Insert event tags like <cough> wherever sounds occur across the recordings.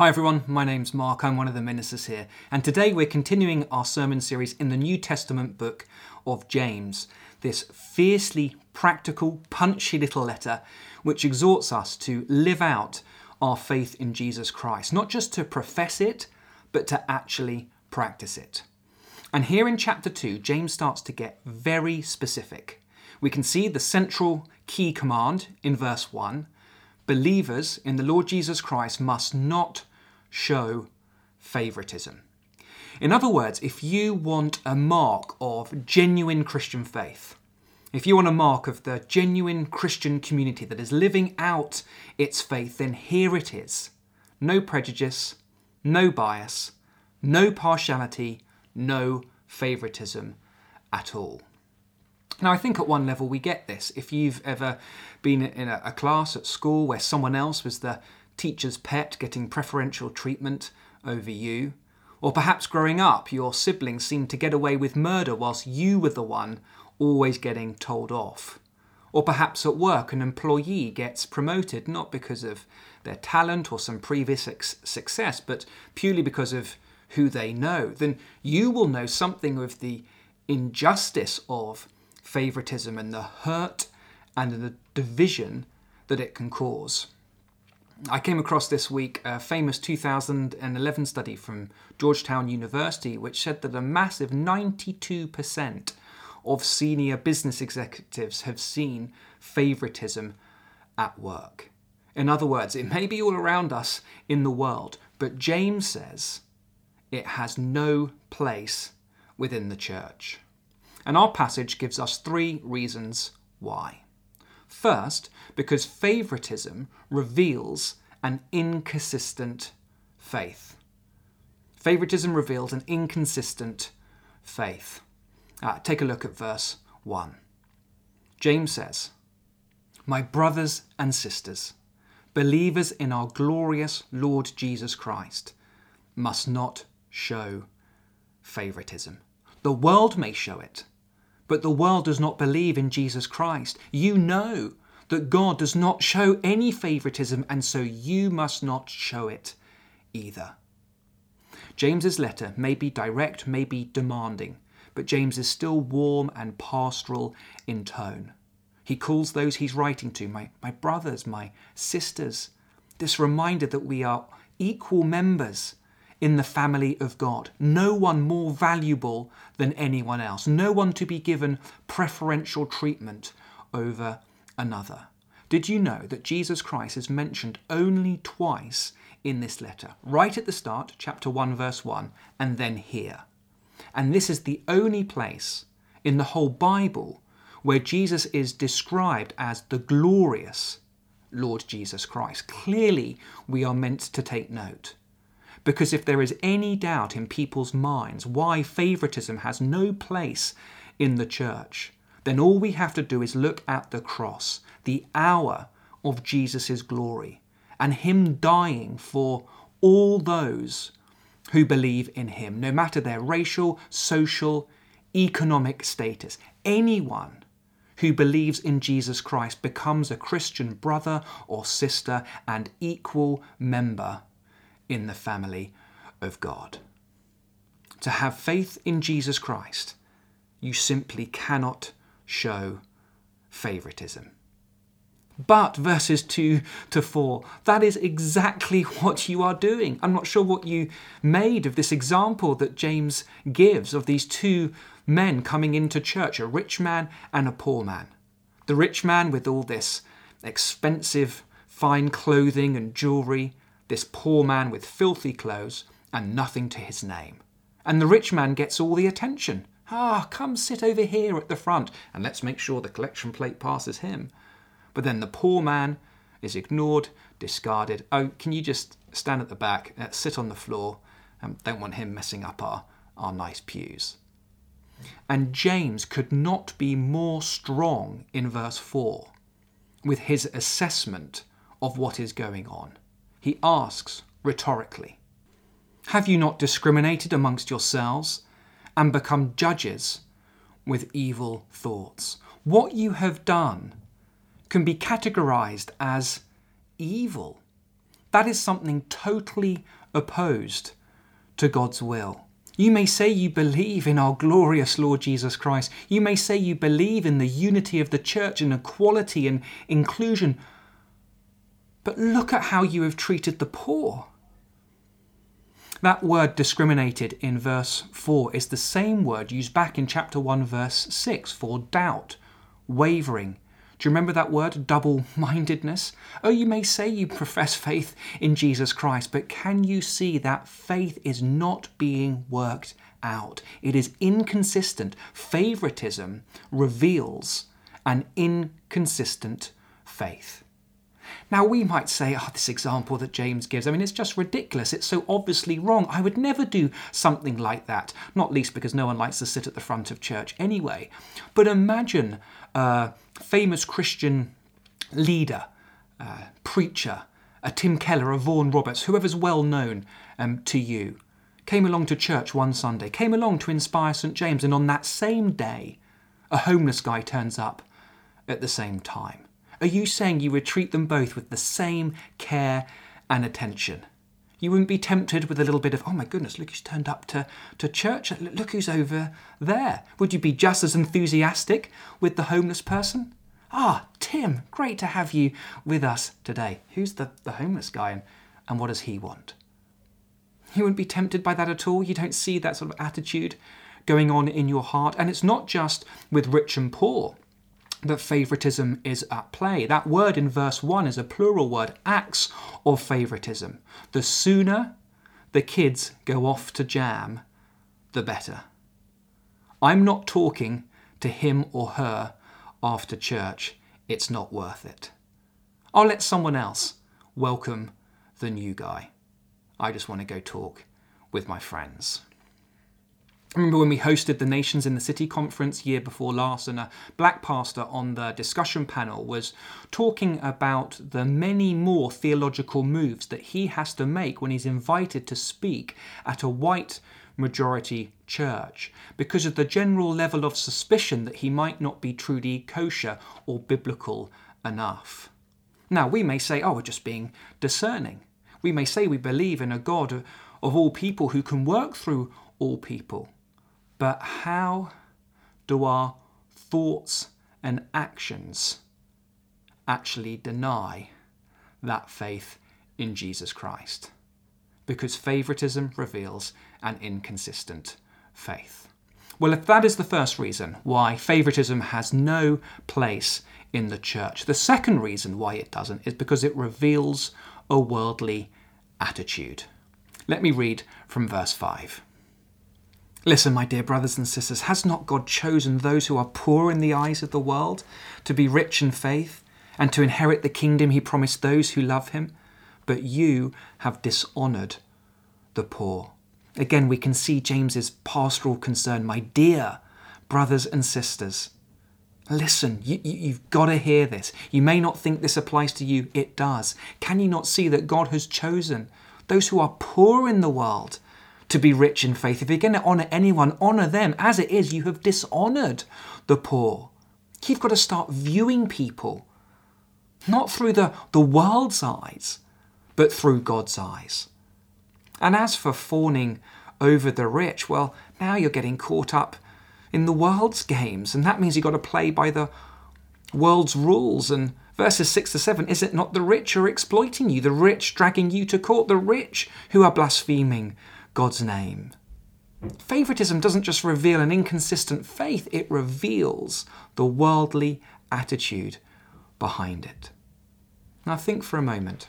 Hi everyone, my name's Mark, I'm one of the ministers here, and today we're continuing our sermon series in the New Testament book of James, this fiercely practical, punchy little letter which exhorts us to live out our faith in Jesus Christ, not just to profess it, but to actually practice it. And here in chapter 2, James starts to get very specific. We can see the central key command in verse 1 believers in the Lord Jesus Christ must not show favoritism. In other words, if you want a mark of genuine Christian faith, if you want a mark of the genuine Christian community that is living out its faith, then here it is. No prejudice, no bias, no partiality, no favoritism at all. Now, I think at one level we get this. If you've ever been in a class at school where someone else was the teacher's pet getting preferential treatment over you. Or perhaps growing up, your siblings seemed to get away with murder whilst you were the one always getting told off. Or perhaps at work, an employee gets promoted not because of their talent or some previous success, but purely because of who they know. Then you will know something of the injustice of favoritism and the hurt and the division that it can cause. I came across this week a famous 2011 study from Georgetown University, which said that a massive 92% of senior business executives have seen favoritism at work. In other words, it may be all around us in the world, but James says it has no place within the church. And our passage gives us three reasons why. First, because favoritism reveals an inconsistent faith. Favoritism reveals an inconsistent faith. Uh, take a look at verse 1. James says, My brothers and sisters, believers in our glorious Lord Jesus Christ, must not show favoritism. The world may show it, but the world does not believe in Jesus Christ. You know that God does not show any favoritism, and so you must not show it either. James's letter may be direct, may be demanding, but James is still warm and pastoral in tone. He calls those he's writing to my, my brothers, my sisters. This reminder that we are equal members in the family of God. No one more valuable than anyone else. No one to be given preferential treatment over another. Did you know that Jesus Christ is mentioned only twice in this letter? Right at the start, chapter 1, verse 1, and then here. And this is the only place in the whole Bible where Jesus is described as the glorious Lord Jesus Christ. Clearly, we are meant to take note. Because if there is any doubt in people's minds why favoritism has no place in the church, then all we have to do is look at the cross, the hour of Jesus' glory, and Him dying for all those who believe in Him, no matter their racial, social, economic status. Anyone who believes in Jesus Christ becomes a Christian brother or sister and equal member in the family of God. To have faith in Jesus Christ, you simply cannot show favoritism. But verses 2 to 4, that is exactly <laughs> what you are doing. I'm not sure what you made of this example that James gives of these two men coming into church, a rich man and a poor man. The rich man with all this expensive, fine clothing and jewellery, this poor man with filthy clothes and nothing to his name. And the rich man gets all the attention. Ah, come sit over here at the front and let's make sure the collection plate passes him. But then the poor man is ignored, discarded. Oh, can you just stand at the back, uh, sit on the floor? Um, don't want him messing up our, our nice pews. And James could not be more strong in verse 4 with his assessment of what is going on. He asks rhetorically Have you not discriminated amongst yourselves? and become judges with evil thoughts. What you have done can be categorized as evil. That is something totally opposed to God's will. You may say you believe in our glorious Lord Jesus Christ. You may say you believe in the unity of the church and equality and inclusion. But look at how you have treated the poor. That word discriminated in verse 4 is the same word used back in chapter 1, verse 6 for doubt, wavering. Do you remember that word, double mindedness? Oh, you may say you profess faith in Jesus Christ, but can you see that faith is not being worked out? It is inconsistent. Favoritism reveals an inconsistent faith. Now, we might say, oh, this example that James gives, I mean, it's just ridiculous. It's so obviously wrong. I would never do something like that, not least because no one likes to sit at the front of church anyway. But imagine a famous Christian leader, preacher, a Tim Keller, a Vaughan Roberts, whoever's well known um, to you, came along to church one Sunday, came along to inspire St. James, and on that same day, a homeless guy turns up at the same time. Are you saying you would treat them both with the same care and attention? You wouldn't be tempted with a little bit of, oh my goodness, look who's turned up to, to church, look who's over there. Would you be just as enthusiastic with the homeless person? Ah, Tim, great to have you with us today. Who's the, the homeless guy and, and what does he want? You wouldn't be tempted by that at all. You don't see that sort of attitude going on in your heart. And it's not just with rich and poor that favoritism is at play. That word in verse 1 is a plural word, acts of favoritism. The sooner the kids go off to jam, the better. I'm not talking to him or her after church. It's not worth it. I'll let someone else welcome the new guy. I just want to go talk with my friends. I remember when we hosted the Nations in the City conference year before last, and a black pastor on the discussion panel was talking about the many more theological moves that he has to make when he's invited to speak at a white majority church because of the general level of suspicion that he might not be truly kosher or biblical enough. Now, we may say, oh, we're just being discerning. We may say we believe in a God of, of all people who can work through all people. But how do our thoughts and actions actually deny that faith in Jesus Christ? Because favoritism reveals an inconsistent faith. Well, if that is the first reason why favoritism has no place in the church, the second reason why it doesn't is because it reveals a worldly attitude. Let me read from verse 5. Listen, my dear brothers and sisters, has not God chosen those who are poor in the eyes of the world to be rich in faith and to inherit the kingdom he promised those who love him? But you have dishonoured the poor. Again, we can see James's pastoral concern, my dear brothers and sisters. Listen, you, you, have got to hear this. You may not think this applies to you, it does. Can you not see that God has chosen those who are poor in the world to be rich in faith. If you're going to honour anyone, honour them. As it is, you have dishonoured the poor. You've got to start viewing people not through the, the world's eyes, but through God's eyes. And as for fawning over the rich, well, now you're getting caught up in the world's games, and that means you've got to play by the world's rules. And verses 6 to 7 is it not the rich who are exploiting you, the rich dragging you to court, the rich who are blaspheming God's name. Favoritism doesn't just reveal an inconsistent faith, it reveals the worldly attitude behind it. Now, think for a moment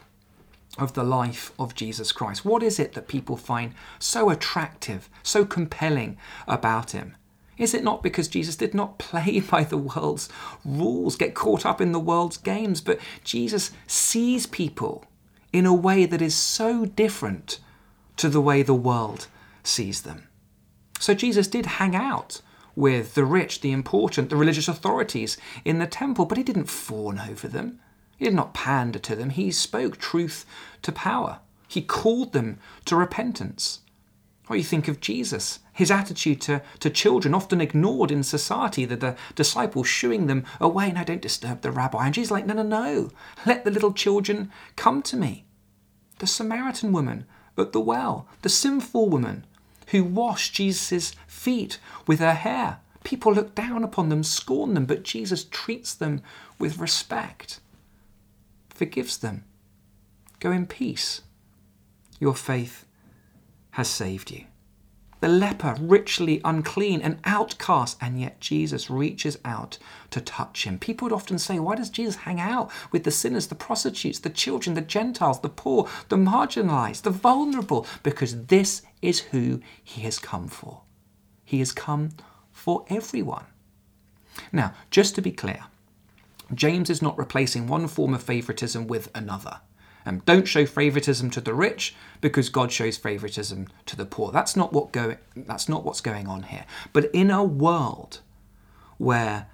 of the life of Jesus Christ. What is it that people find so attractive, so compelling about him? Is it not because Jesus did not <laughs> play by the world's rules, get caught up in the world's games, but Jesus sees people in a way that is so different to the way the world sees them. So Jesus did hang out with the rich, the important, the religious authorities in the temple, but he didn't fawn over them. He did not pander to them. He spoke truth to power. He called them to repentance. Or you think of Jesus, his attitude to, to children, often ignored in society, the, the disciples shooing them away. and No, don't disturb the rabbi. And Jesus like, no, no, no. Let the little children come to me. the Samaritan woman at the well, the sinful woman who washed Jesus' feet with her hair. People look down upon them, scorn them, but Jesus treats them with respect, forgives them. Go in peace. Your faith has saved you. The leper, richly unclean, an outcast, and yet Jesus reaches out to touch him. People would often say, Why does Jesus hang out with the sinners, the prostitutes, the children, the Gentiles, the poor, the marginalized, the vulnerable? Because this is who he has come for. He has come for everyone. Now, just to be clear, James is not replacing one form of favoritism with another. Um, don't show favoritism to the rich because God shows favoritism to the poor. That's not what that's not what's going on here. But in a world where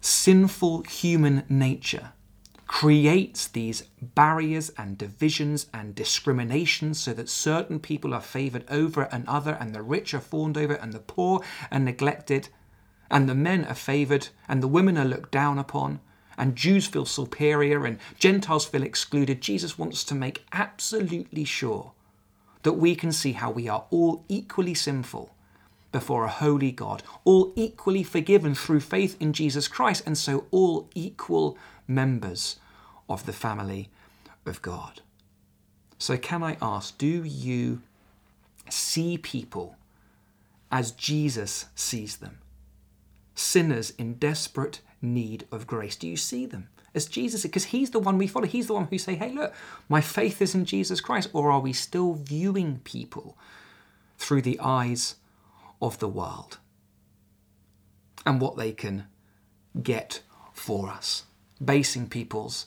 sinful human nature creates these barriers and divisions and discriminations so that certain people are favored over another and the rich are fawned over and the poor are neglected and the men are favored and the women are looked down upon and Jews feel superior and Gentiles feel excluded, Jesus wants to make absolutely sure that we can see how we are all equally sinful before a holy God, all equally forgiven through faith in Jesus Christ, and so all equal members of the family of God. So, can I ask, do you see people as Jesus sees them? Sinners in desperate need of grace? Do you see them as Jesus? Because He's the one we follow. He's the one who say, hey, look, my faith is in Jesus Christ. Or are we still viewing people through the eyes of the world and what they can get for us, basing people's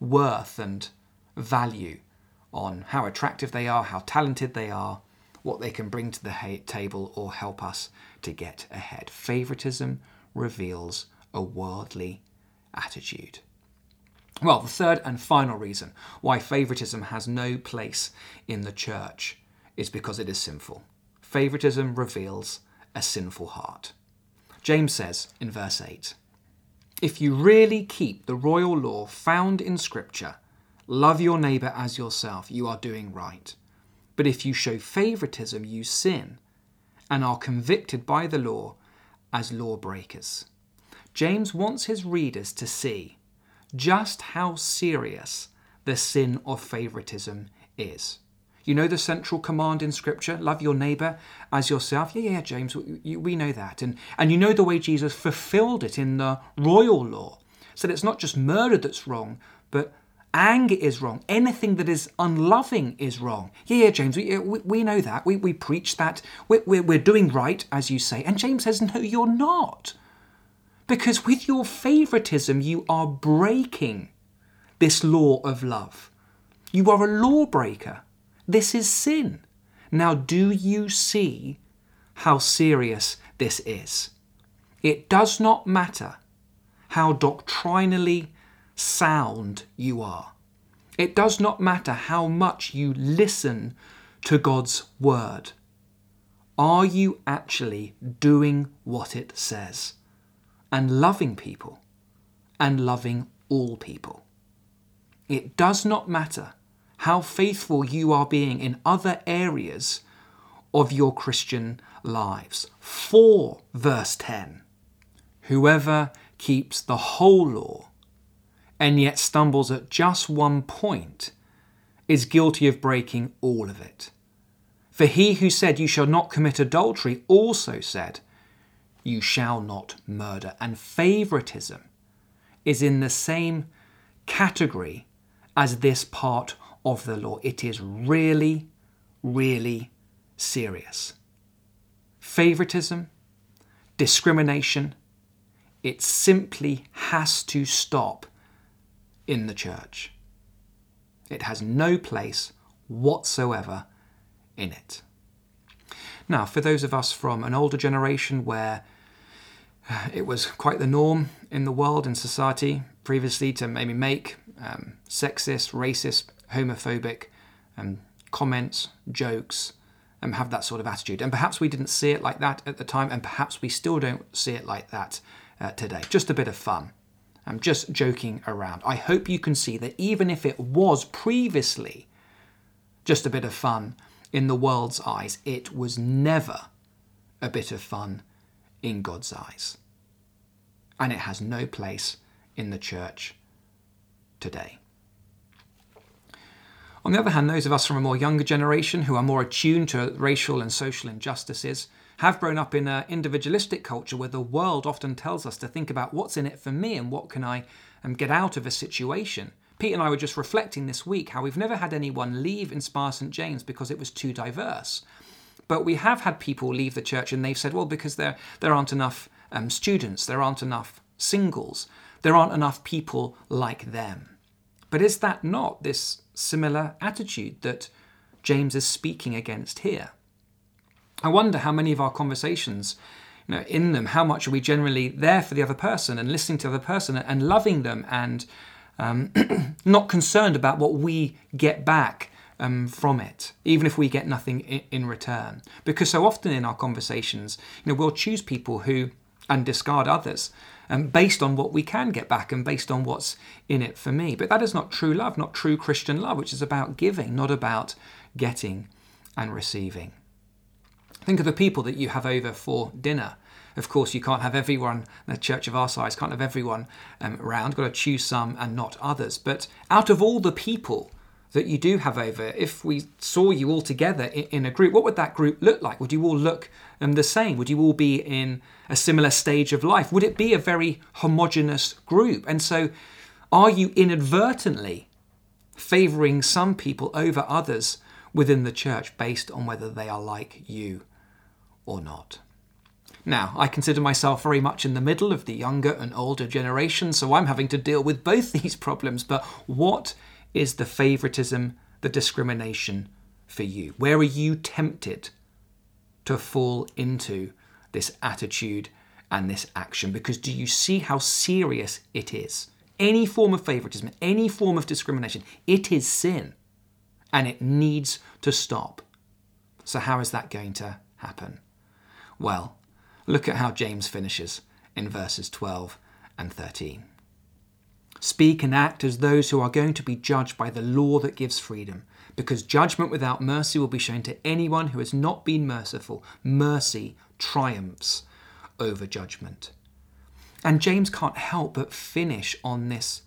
worth and value on how attractive they are, how talented they are, what they can bring to the table or help us to get ahead. Favoritism reveals a worldly attitude. Well, the third and final reason why favoritism has no place in the church is because it is sinful. Favoritism reveals a sinful heart. James says in verse 8 If you really keep the royal law found in Scripture, love your neighbour as yourself, you are doing right. But if you show favoritism, you sin and are convicted by the law as lawbreakers. James wants his readers to see just how serious the sin of favoritism is. You know the central command in Scripture, love your neighbour as yourself? Yeah, yeah, James, we, we know that. And, and you know the way Jesus fulfilled it in the royal law. So that it's not just murder that's wrong, but anger is wrong. Anything that is unloving is wrong. Yeah, yeah, James, we, we, we know that. We, we preach that. We're, we're, we're doing right, as you say. And James says, no, you're not. Because with your favoritism, you are breaking this law of love. You are a lawbreaker. This is sin. Now, do you see how serious this is? It does not matter how doctrinally sound you are. It does not matter how much you listen to God's word. Are you actually doing what it says? And loving people and loving all people. It does not matter how faithful you are being in other areas of your Christian lives. For verse 10 Whoever keeps the whole law and yet stumbles at just one point is guilty of breaking all of it. For he who said, You shall not commit adultery, also said, you shall not murder. And favoritism is in the same category as this part of the law. It is really, really serious. Favoritism, discrimination, it simply has to stop in the church. It has no place whatsoever in it. Now, for those of us from an older generation where it was quite the norm in the world and society previously to maybe make um, sexist, racist, homophobic um, comments, jokes, and have that sort of attitude. And perhaps we didn't see it like that at the time, and perhaps we still don't see it like that uh, today. Just a bit of fun. I'm just joking around. I hope you can see that even if it was previously just a bit of fun in the world's eyes. It was never a bit of fun in God's eyes. And it has no place in the church today. On the other hand, those of us from a more younger generation who are more attuned to racial and social injustices have grown up in an individualistic culture where the world often tells us to think about what's in it for me and what can I um, get out of a situation. Pete and I were just reflecting this week how we've never had anyone leave Inspire St James because it was too diverse. But we have had people leave the church and they've said, well, because there, there aren't enough um, students, there aren't enough singles, there aren't enough people like them. But is that not this similar attitude that James is speaking against here? I wonder how many of our conversations, you know, in them, how much are we generally there for the other person and listening to the other person and loving them and um, <clears throat> not concerned about what we get back um, from it, even if we get nothing in, return. Because so often in our conversations, you know, we'll choose people who and discard others um, based on what we can get back and based on what's in it for me. But that is not true love, not true Christian love, which is about giving, not about getting and receiving. Think of the people that you have over for dinner. Of course, you can't have everyone, a church of our size can't have everyone um, around, got to choose some and not others. But out of all the people that you do have over, if we saw you all together in, a group, what would that group look like? Would you all look um, the same? Would you all be in a similar stage of life? Would it be a very homogenous group? And so, are you inadvertently favouring some people over others within the church based on whether they are like you or not. Now, I consider myself very much in the middle of the younger and older generation, so I'm having to deal with both <laughs> these problems. But what is the favouritism, the discrimination for you? Where are you tempted to fall into this attitude and this action? Because do you see how serious it is? Any form of favouritism, any form of discrimination, it is sin and it needs to stop. So, how is that going to happen? Well, look at how James finishes in verses 12 and 13. Speak and act as those who are going to be judged by the law that gives freedom, because judgment without mercy will be shown to anyone who has not been merciful. Mercy triumphs over judgment. And James can't help but finish on this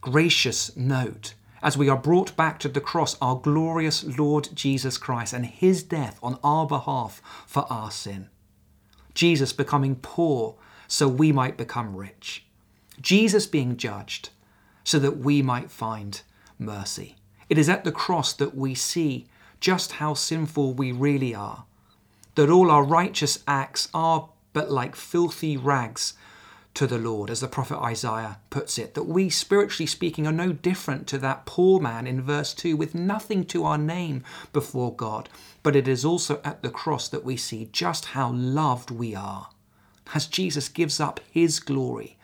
gracious note as we are brought back to the cross, our glorious Lord Jesus Christ and his death on our behalf for our sin. Jesus becoming poor so we might become rich. Jesus being judged so that we might find mercy. It is at the cross that we see just how sinful we really are, that all our righteous acts are but like filthy rags to the Lord, as the prophet Isaiah puts it, that we, spiritually speaking, are no different to that poor man in verse 2 with nothing to our name before God. But it is also at the cross that we see just how loved we are, as Jesus gives up his glory,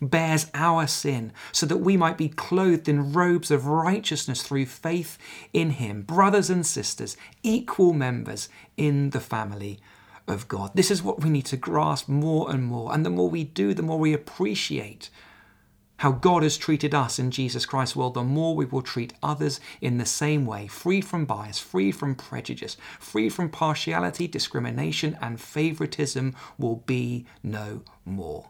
bears our sin, so that we might be clothed in robes of righteousness through faith in him, brothers and sisters, equal members in the family of God. This is what we need to grasp more and more. And the more we do, the more we appreciate how God has treated us in Jesus Christ, well, the more we will treat others in the same way, free from bias, free from prejudice, free from partiality, discrimination, and favoritism will be no more.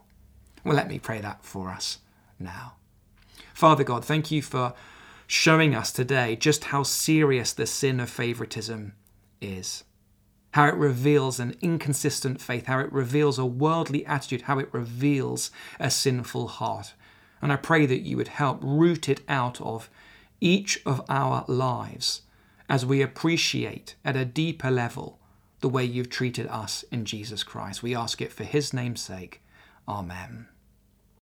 Well, let me pray that for us now. Father God, thank you for showing us today just how serious the sin of favoritism is how it reveals an inconsistent faith, how it reveals a worldly attitude, how it reveals a sinful heart. And I pray that you would help root it out of each of our lives as we appreciate at a deeper level the way you've treated us in Jesus Christ. We ask it for his name's sake. Amen.